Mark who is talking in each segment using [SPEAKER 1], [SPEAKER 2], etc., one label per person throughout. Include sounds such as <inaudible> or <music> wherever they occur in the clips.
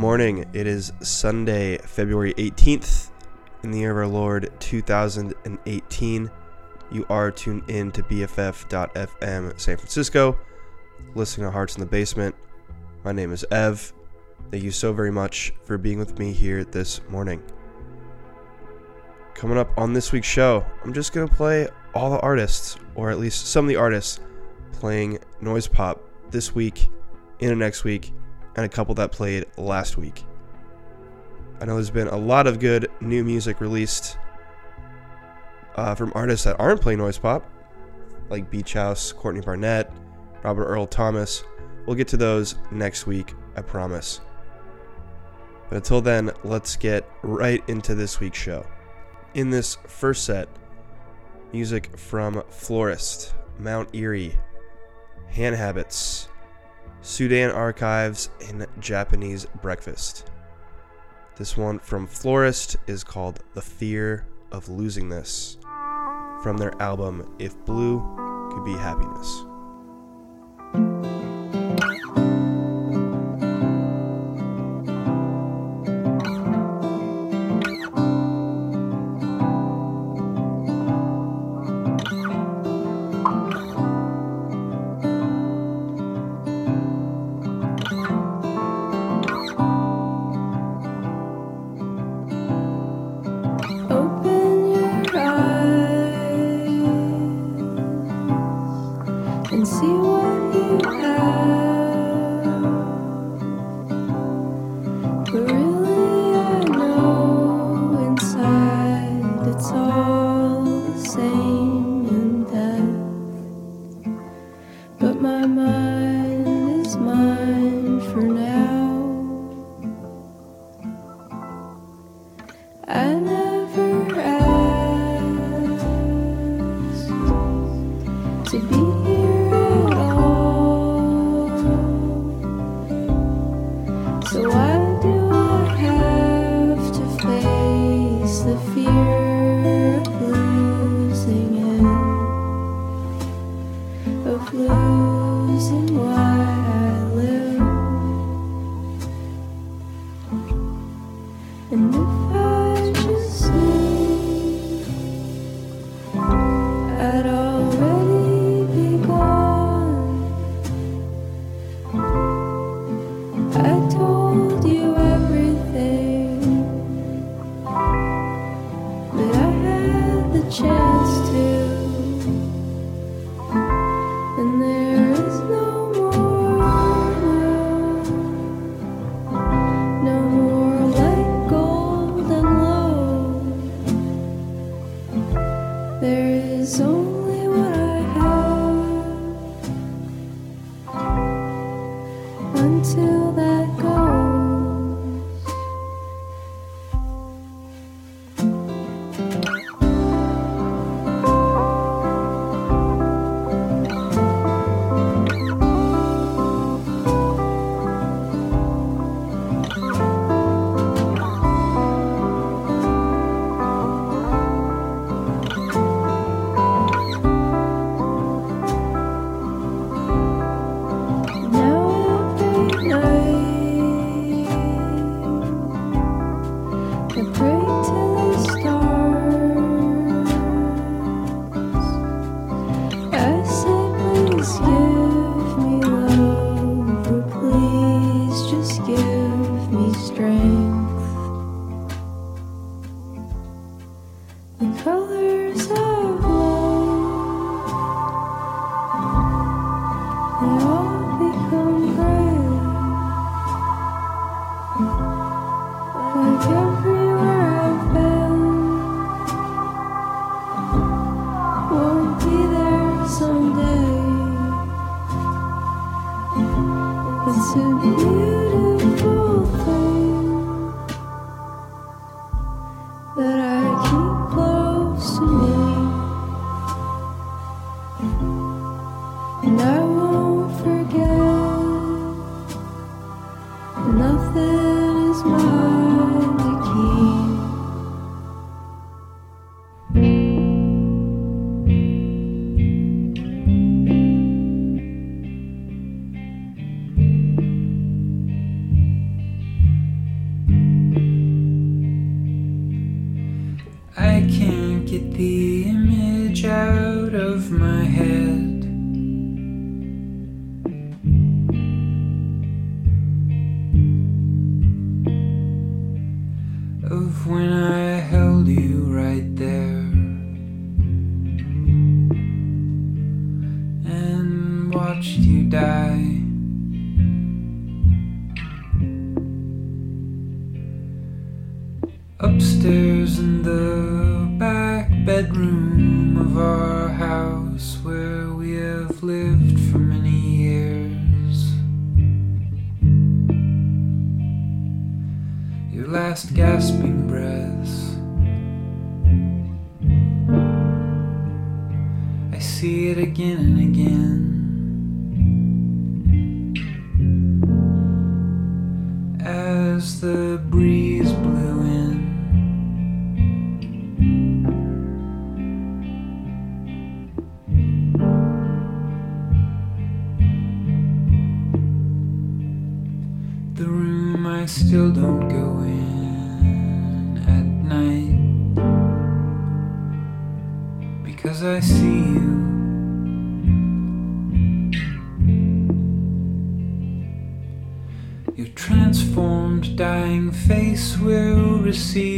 [SPEAKER 1] Morning. It is Sunday, February 18th, in the year of our Lord 2018. You are tuned in to BFF.FM San Francisco, listening to Hearts in the Basement. My name is Ev. Thank you so very much for being with me here this morning. Coming up on this week's show, I'm just going to play all the artists, or at least some of the artists, playing noise pop this week, into next week, and a couple that played last week. I know there's been a lot of good new music released uh, from artists that aren't playing noise pop, like Beach House, Courtney Barnett, Robert Earl Thomas. We'll get to those next week, I promise. But until then, let's get right into this week's show. In this first set, music from Florist, Mount Eerie, Hand Habits, Sudan Archives, and Japanese Breakfast. This one from Florist is called The Fear of Losing This from their album If Blue Could Be Happiness.
[SPEAKER 2] receive.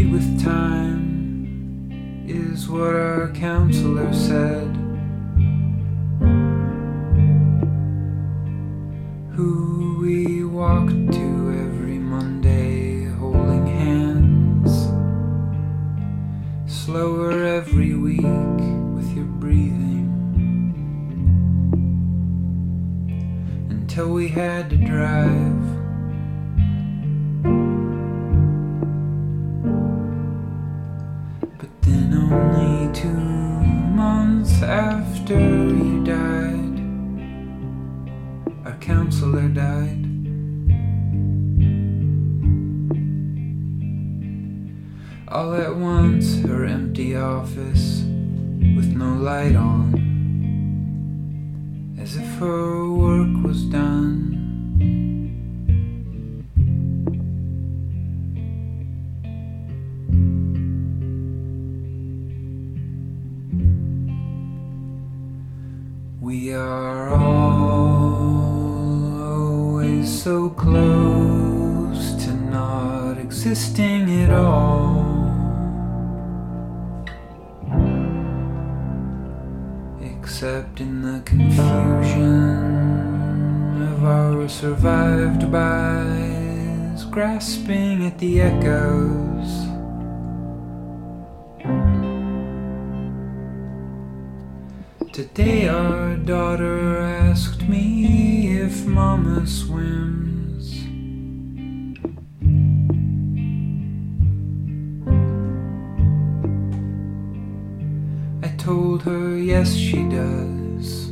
[SPEAKER 2] existing at all. Except in the confusion of our survived bys, grasping at the echoes. Today, our daughter asked me if Mama swims. her, yes, she does.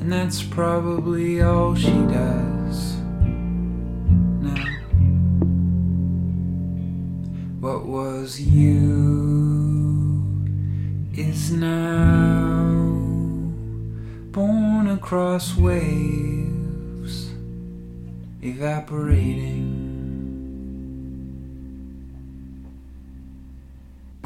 [SPEAKER 2] And that's probably all she does now. What was you is now born across waves, evaporating.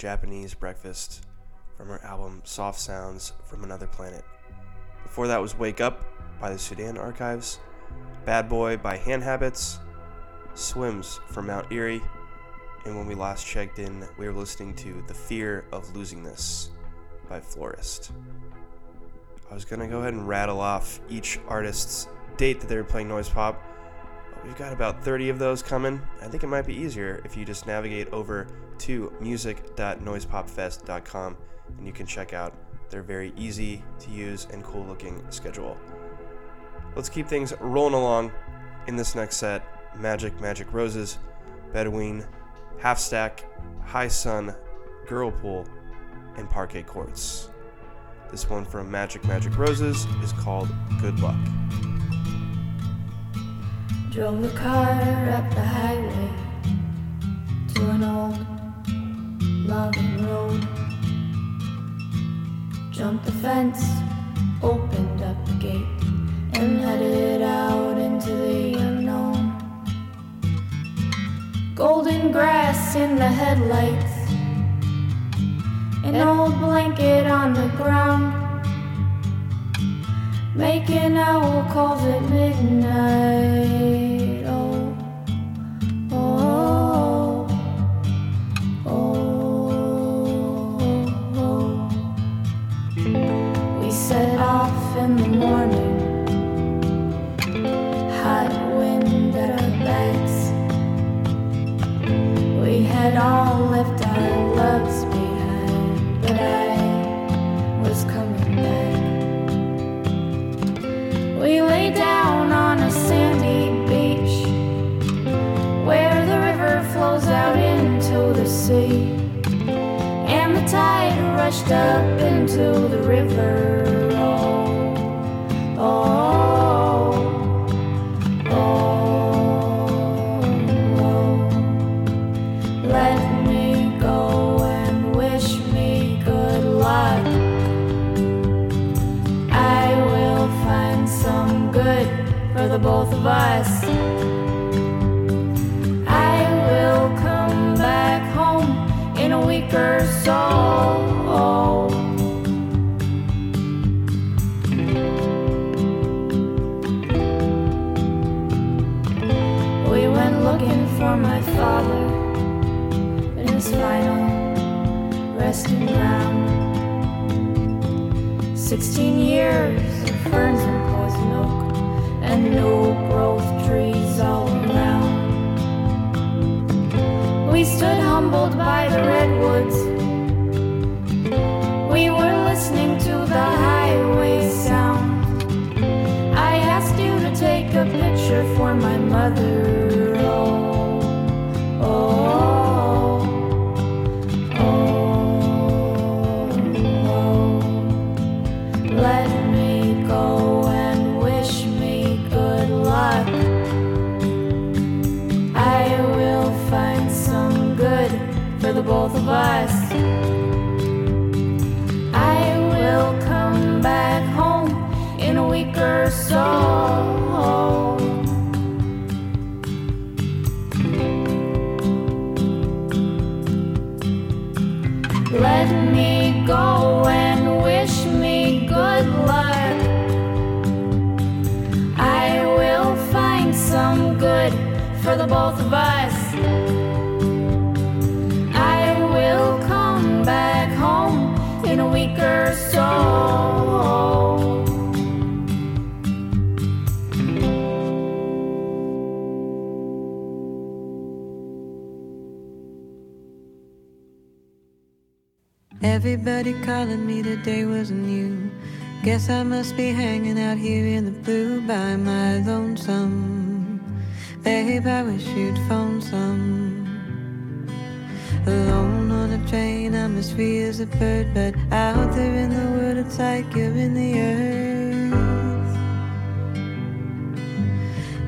[SPEAKER 3] Japanese Breakfast from her album Soft Sounds from Another Planet. Before that was Wake Up by the Sudan Archives, Bad Boy by Hand Habits, Swims from Mount Eerie, and when we last checked in, we were listening to The Fear of Losing This by Florist. I was gonna go ahead and rattle off each artist's date that they were playing Noise Pop. We've got about 30 of those coming. I think it might be easier if you just navigate over to music.noisepopfest.com and you can check out their very easy to use and cool looking schedule. Let's keep things rolling along in this next set Magic, Magic Roses, Bedouine, Half Stack, High Suun, Girl Pool, and Parquet Courts. This one from Magic Magic Roses is called Good Luck.
[SPEAKER 4] Drove the car up the highway to an old logging road. Jumped the fence, opened up the gate, and headed out into the unknown. Golden grass in the headlights, an old blanket on the ground. Making owl calls at midnight. Oh, oh, oh, oh, oh. We set off in the morning. Hot wind at our backs. We had all left our loves behind, but I rushed up into the river. Sixteen years. Of ferns and poison oak and no
[SPEAKER 1] Everybody calling me today wasn't you. Guess I must be hanging out here in the blue by my lonesome. Babe, I wish you'd phone some. Alone on a train, I'm as free as a bird, but out there in the world, it's like you're in the earth.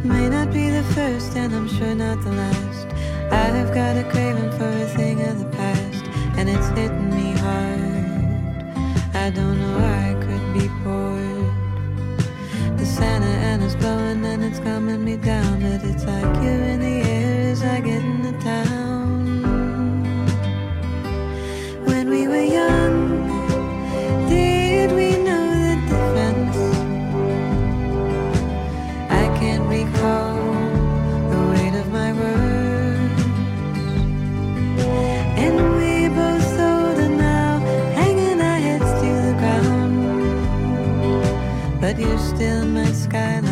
[SPEAKER 1] May not be the first, and I'm sure not the last. I've got a craving for a thing of the past, and it's hitting me I don't know I could be bored. The Santa Ana's blowing and it's calming me down, but it's like you in the air as I get into town. When we were young. you still my skyline.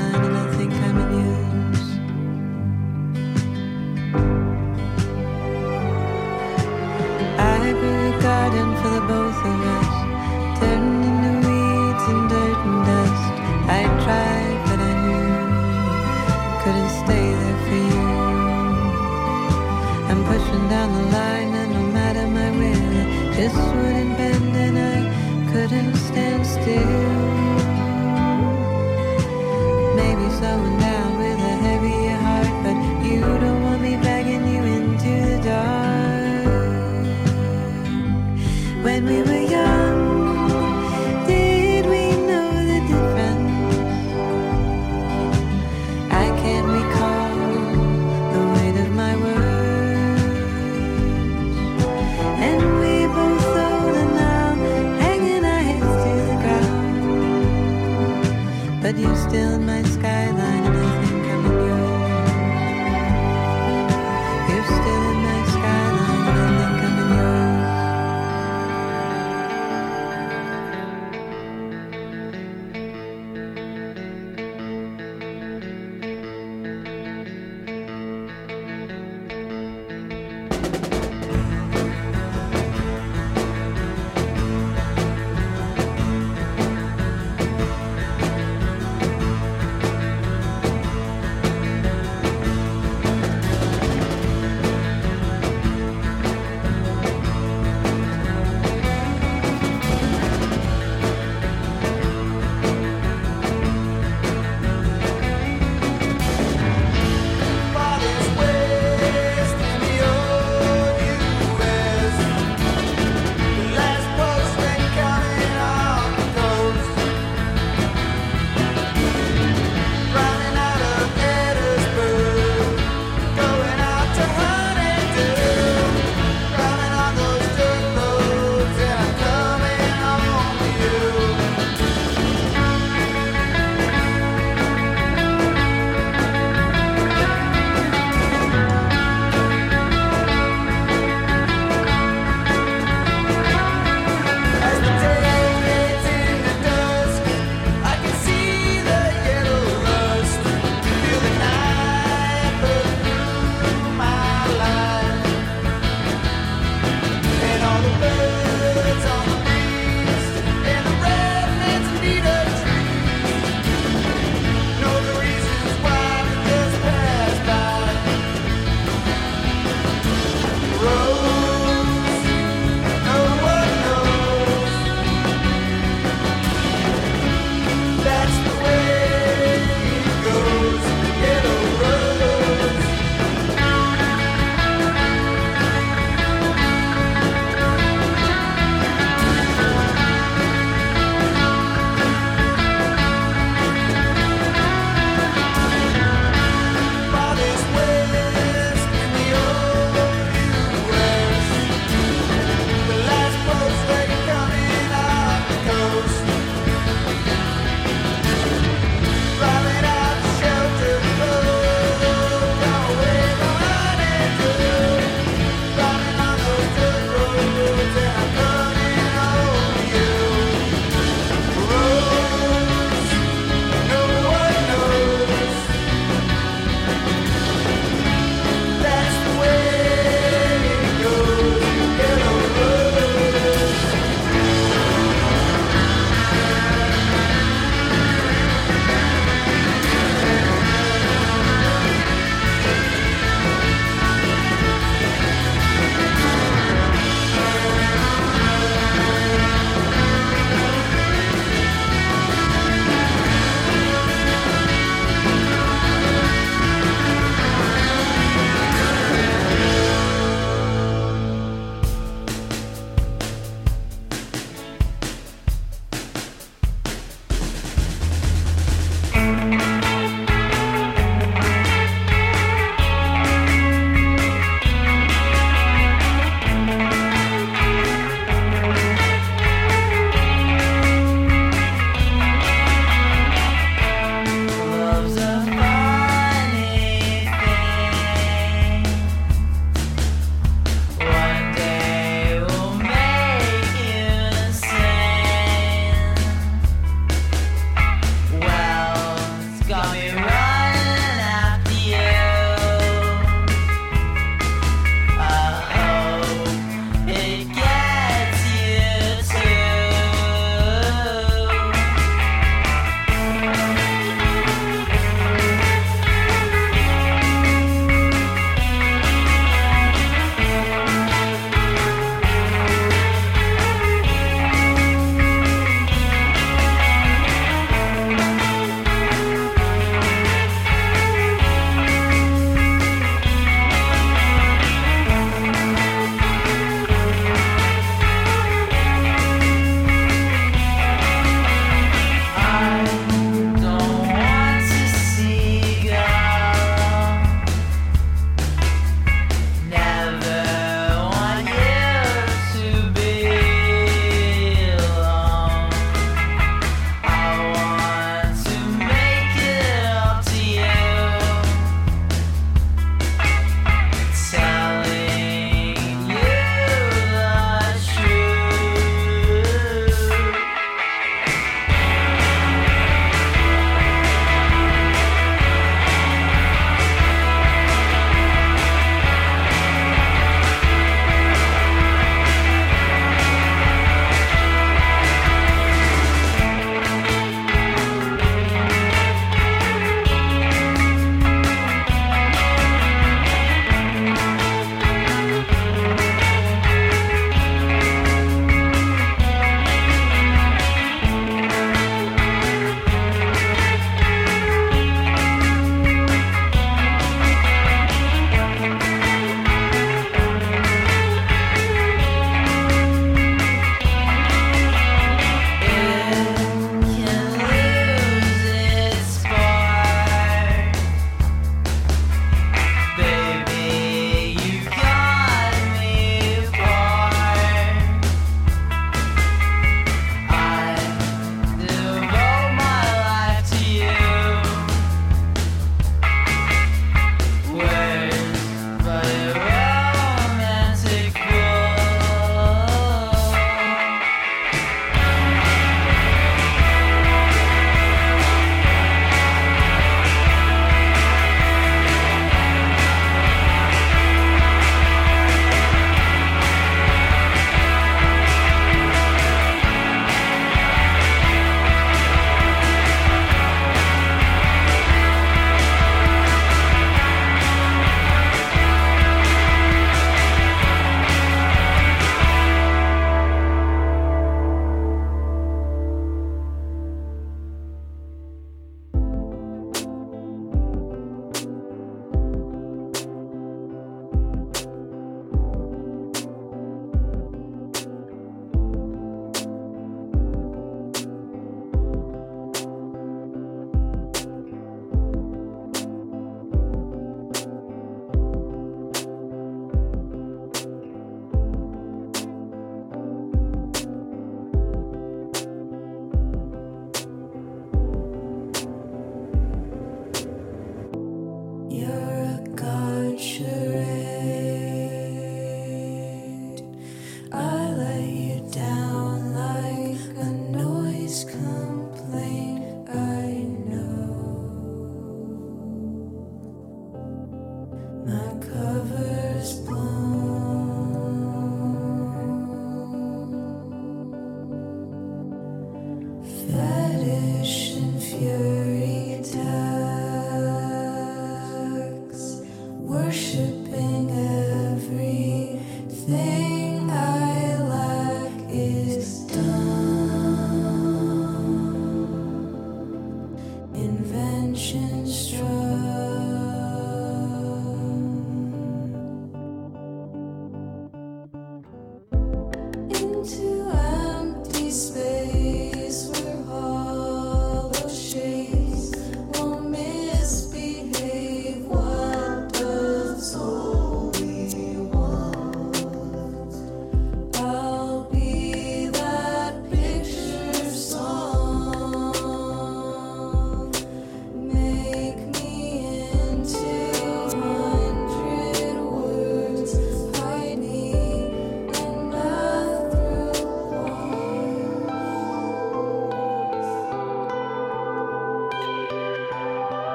[SPEAKER 1] Slowing down with a heavier heart, but you don't want me you into the dark. When we were young, did we know the difference? I can't recall the weight of my words. And we both now, hanging our heads to the ground. But you're still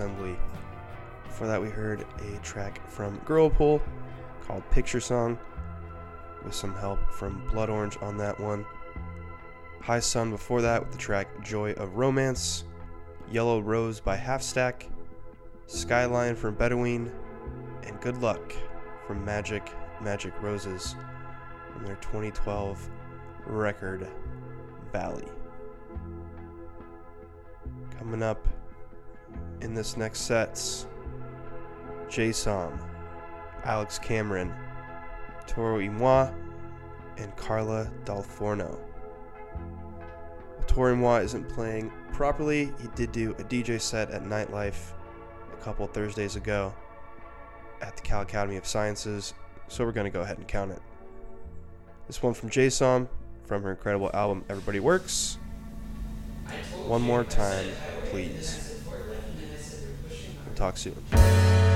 [SPEAKER 3] Disassembly. Before that, we heard a track from Girlpool called Picturesong, with some help from Blood Orange on that one. High Suun before that with the track Joy of Romance, Yellow Rose by Half Stack, Skyline from Bedouine, and Good Luck from Magic Magic Roses from their 2012 record Valley. Coming up in this next set's Jay Som, Alex Cameron, Toro y Moi, and Carla dal Forno. Toro y Moi isn't playing properly, he did do a DJ set at Nightlife a couple Thursdays ago at the Cal Academy of Sciences, so we're going to go ahead and count it. This one from Jay Som from her incredible album Everybody Works. One more time, please. Talk soon.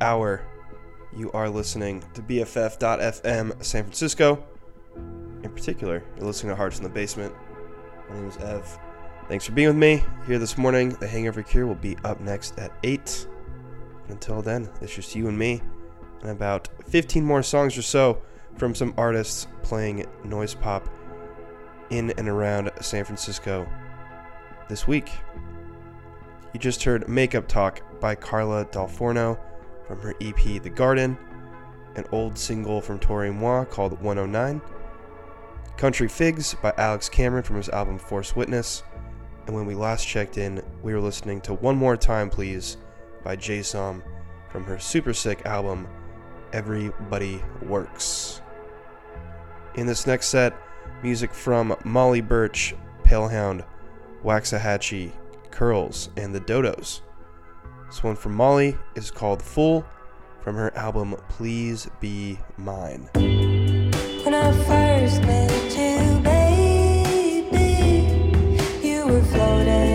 [SPEAKER 3] Hour. You are listening to BFF.FM San Francisco. In particular, you're listening to Hearts in the Basement. My name is Ev. Thanks for being with me here this morning. The Hangover Cure will be up next at 8. Until then, it's just you and me, and about 15 more songs or so from some artists playing noise pop in and around San Francisco this week. You just heard Makeup Talk by Carla dal Forno from her EP The Garden, an old single from Toro y Moi called 109, Country Figs by Alex Cameron from his album Forced Witness, and when we last checked in, we were listening to One More Time Please by Jay Som from her super sick album Everybody Works. In this next set, music from Molly Burch, Palehound, Waxahatchee, Curls and the Dodos. This one from Molly is called Fool from her album Please Be Mine.
[SPEAKER 1] When I first met you, baby, you were floating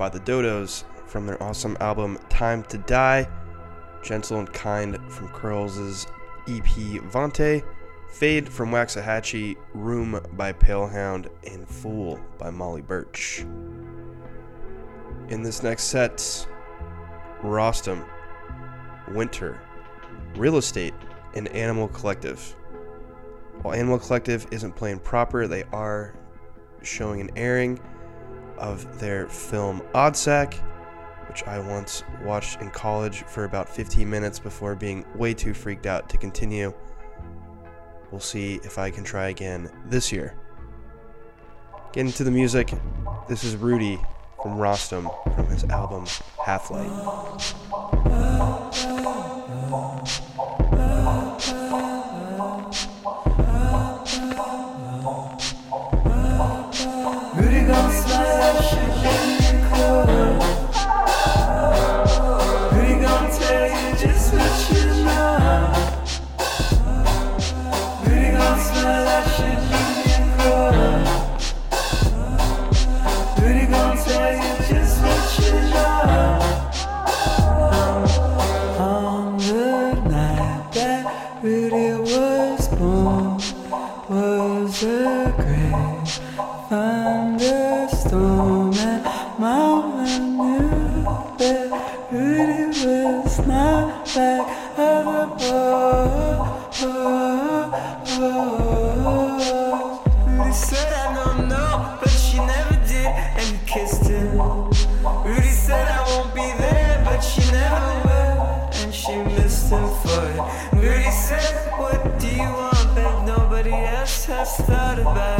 [SPEAKER 3] by the Dodos from their awesome album Time to Die, Gentle and Kind from Curls' EP Vante, Fade from Waxahatchee, Room by Palehound, and Fool by Molly Burch. In this next set, Rostam, Winter, Real Estate, and Animal Collective. While Animal Collective isn't playing proper, they are showing an airing of their film Oddsac, which I once watched in college for about 15 minutes before being way too freaked out to continue. We'll see if I can try again this year. Getting to the music, this is Rudy from Rostam from his album Half Light.
[SPEAKER 2] Was not back at the. Rudy said I don't know, but she never did, and he kissed him. Rudy said I won't be there, but she never will, and she missed him for it. Rudy said, What do you want that nobody else has thought about?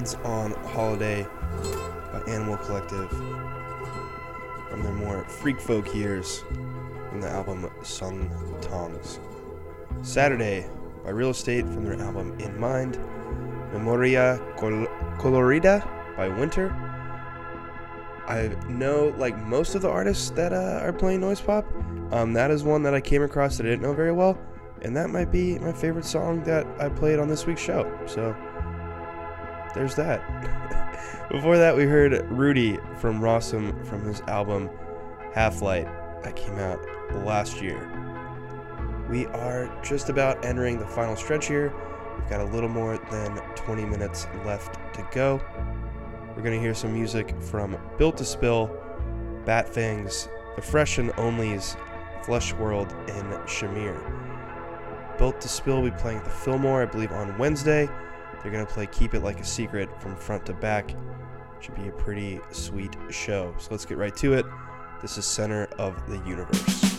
[SPEAKER 3] Kids on Holiday by Animal Collective from their more freak folk years from the album Sung Tongs. Saturday by Real Estate from their album In Mind. Memoria Col- Colorida by Winter. I know like most of the artists that uh, are playing noise pop. Um, that is one that I came across that I didn't know very well, and that might be my favorite song that I played on this week's show. So there's that. <laughs> Before that, we heard Rudy from Rossum from his album Half Light that came out last year. We are just about entering the final stretch here. We've got a little more than 20 minutes left to go. We're going to hear some music from Built to Spill, Batfangs, The Fresh and Onlys, Flesh World, and Shamir. Built to Spill will be playing at the Fillmore, I believe, on Wednesday. They're going to play Keep It Like a Secret from front to back. Should be a pretty sweet show. So let's get right to it. This is Center of the Universe.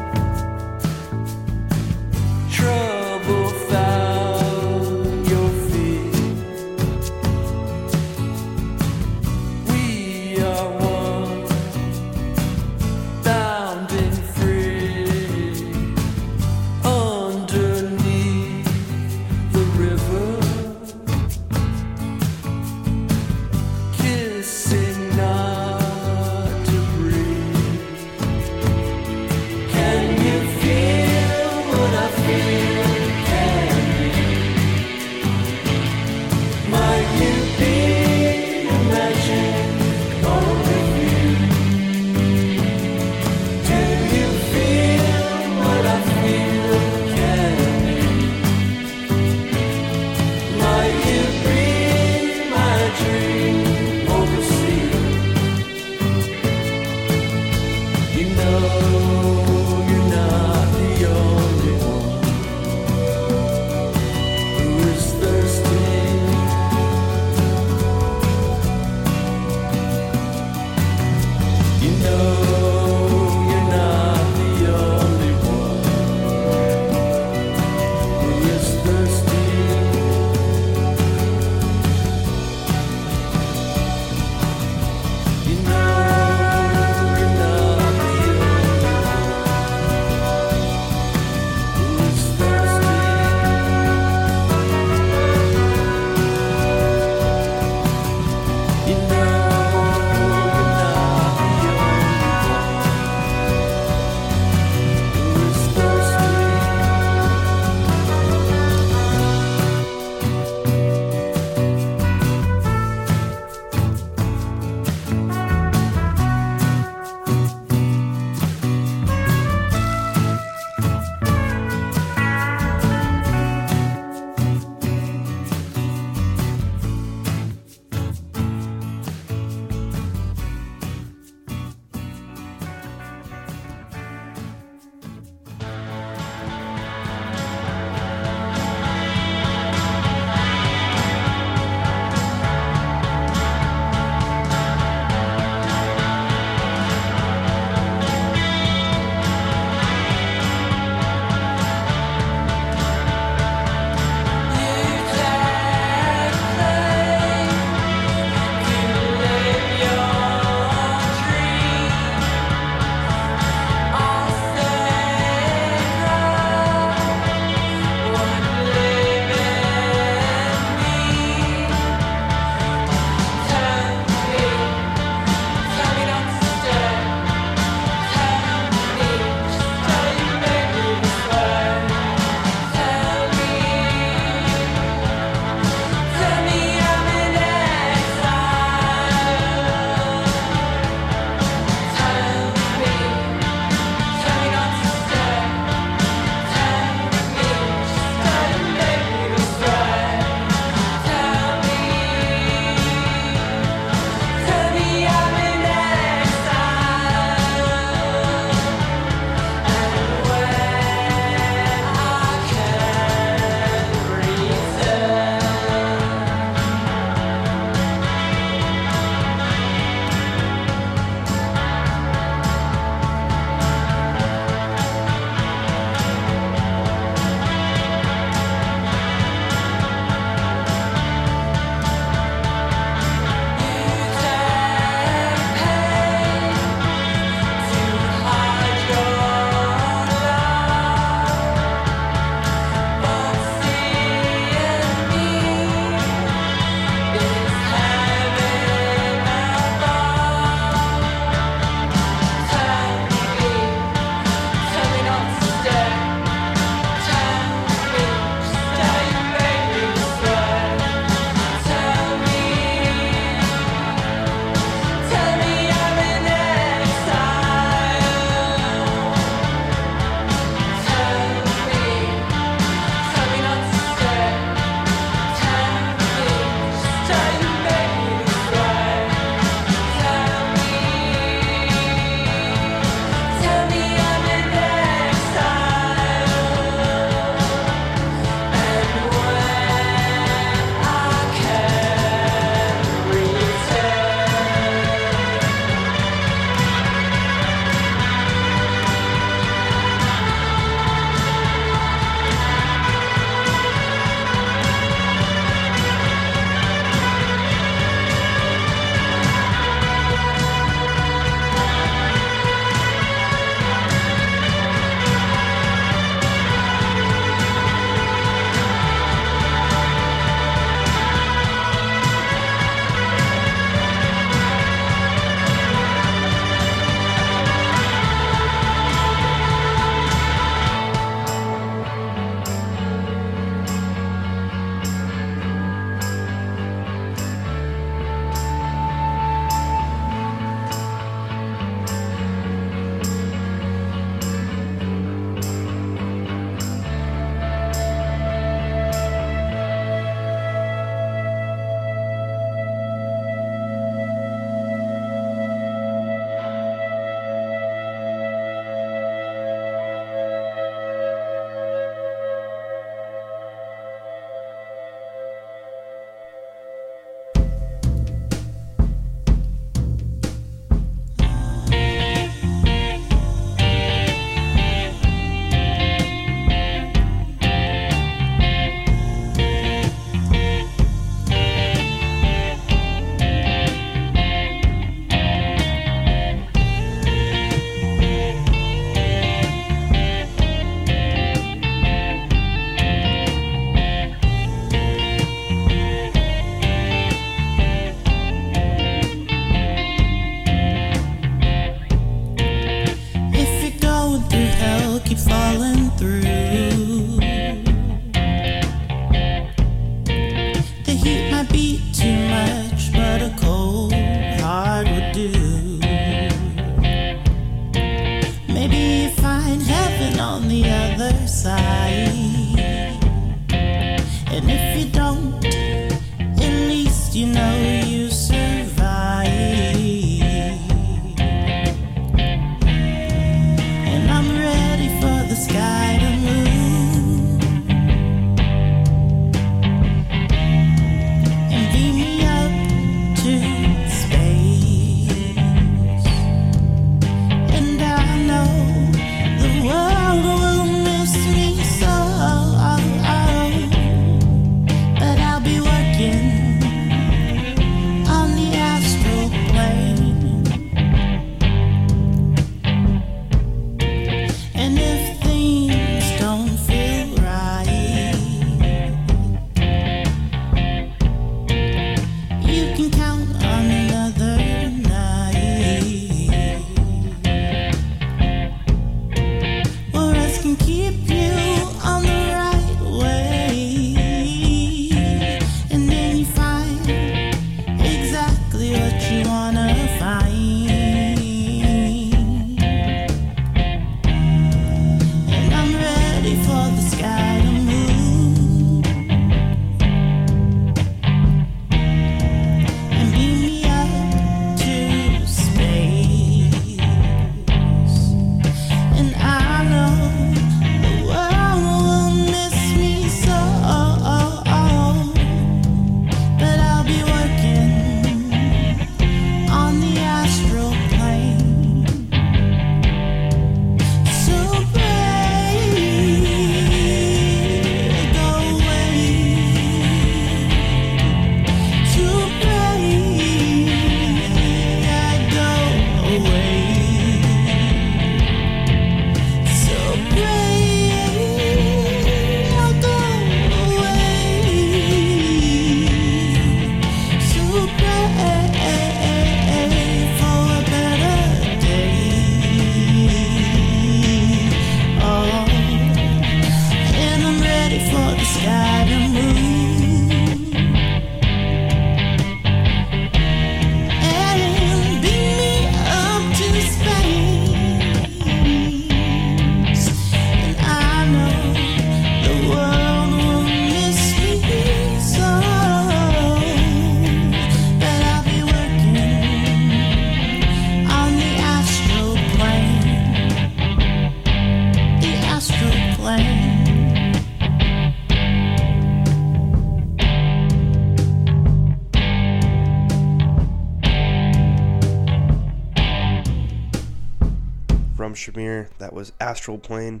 [SPEAKER 3] Shamir, that was Astral Plane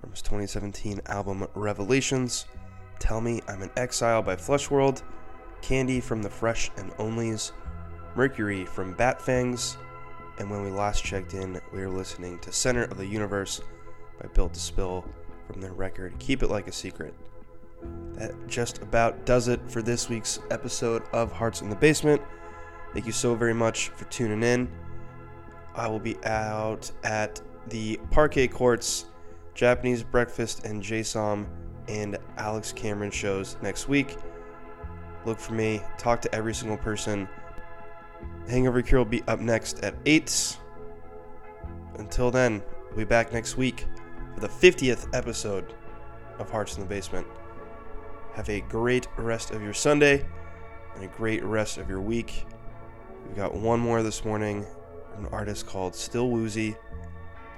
[SPEAKER 3] from his 2017 album Revelations. Tell Me I'm an Exile by Flesh World. Candy from the Fresh and Onlys. Mercury from Batfangs. And when we last checked in, we were listening to Center of the Universe by Built to Spill from their record Keep It Like a Secret. That just about does it for this week's episode of Hearts in the Basement. Thank you so very much for tuning in. I will be out at the Parquet Courts, Japanese Breakfast and Jay Som and Alex Cameron shows next week. Look for me, talk to every single person. Hangover Cure will be up next at 8. Until then, we'll be back next week for the 50th episode of Hearts in the Basement. Have a great rest of your Sunday and a great rest of your week. We've got one more this morning an artist called Still Woozy.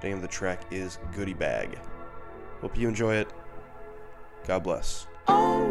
[SPEAKER 3] The name of the track is Goody Bag. Hope you enjoy it. God bless.
[SPEAKER 1] Oh,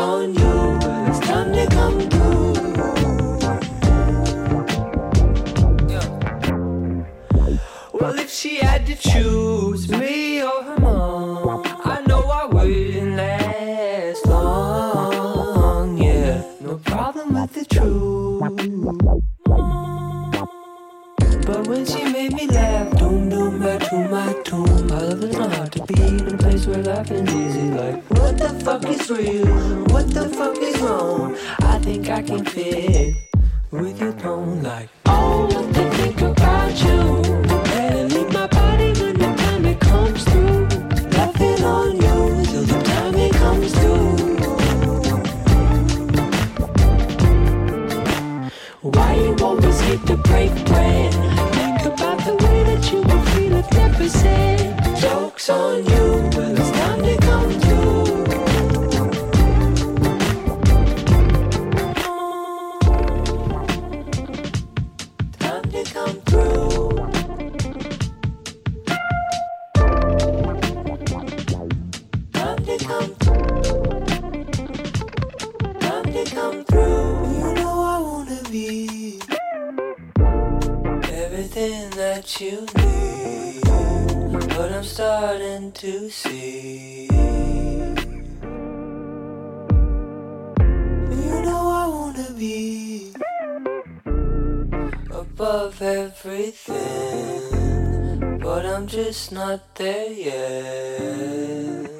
[SPEAKER 1] On you it's time to come through. Well, if she had to choose me or her mom, I know I wouldn't last long. Yeah, no problem with the truth. When she made me laugh, doom doom back to my tomb. I love is not hard to be in a place where life is easy. Like, what the fuck is real? What the fuck is wrong? I think I can fit with your tone. Like, oh, what to think about you? Better leave my body when the time it comes through. Nothing on you till the time it comes through. Why you always hate to break bread? Never said. Jokes on you, but it's time to come through. Time to come through. Time to come through Time to come through. You know I wanna be everything that you need, but I'm starting to see. You know I wanna be above everything, but I'm just not there yet.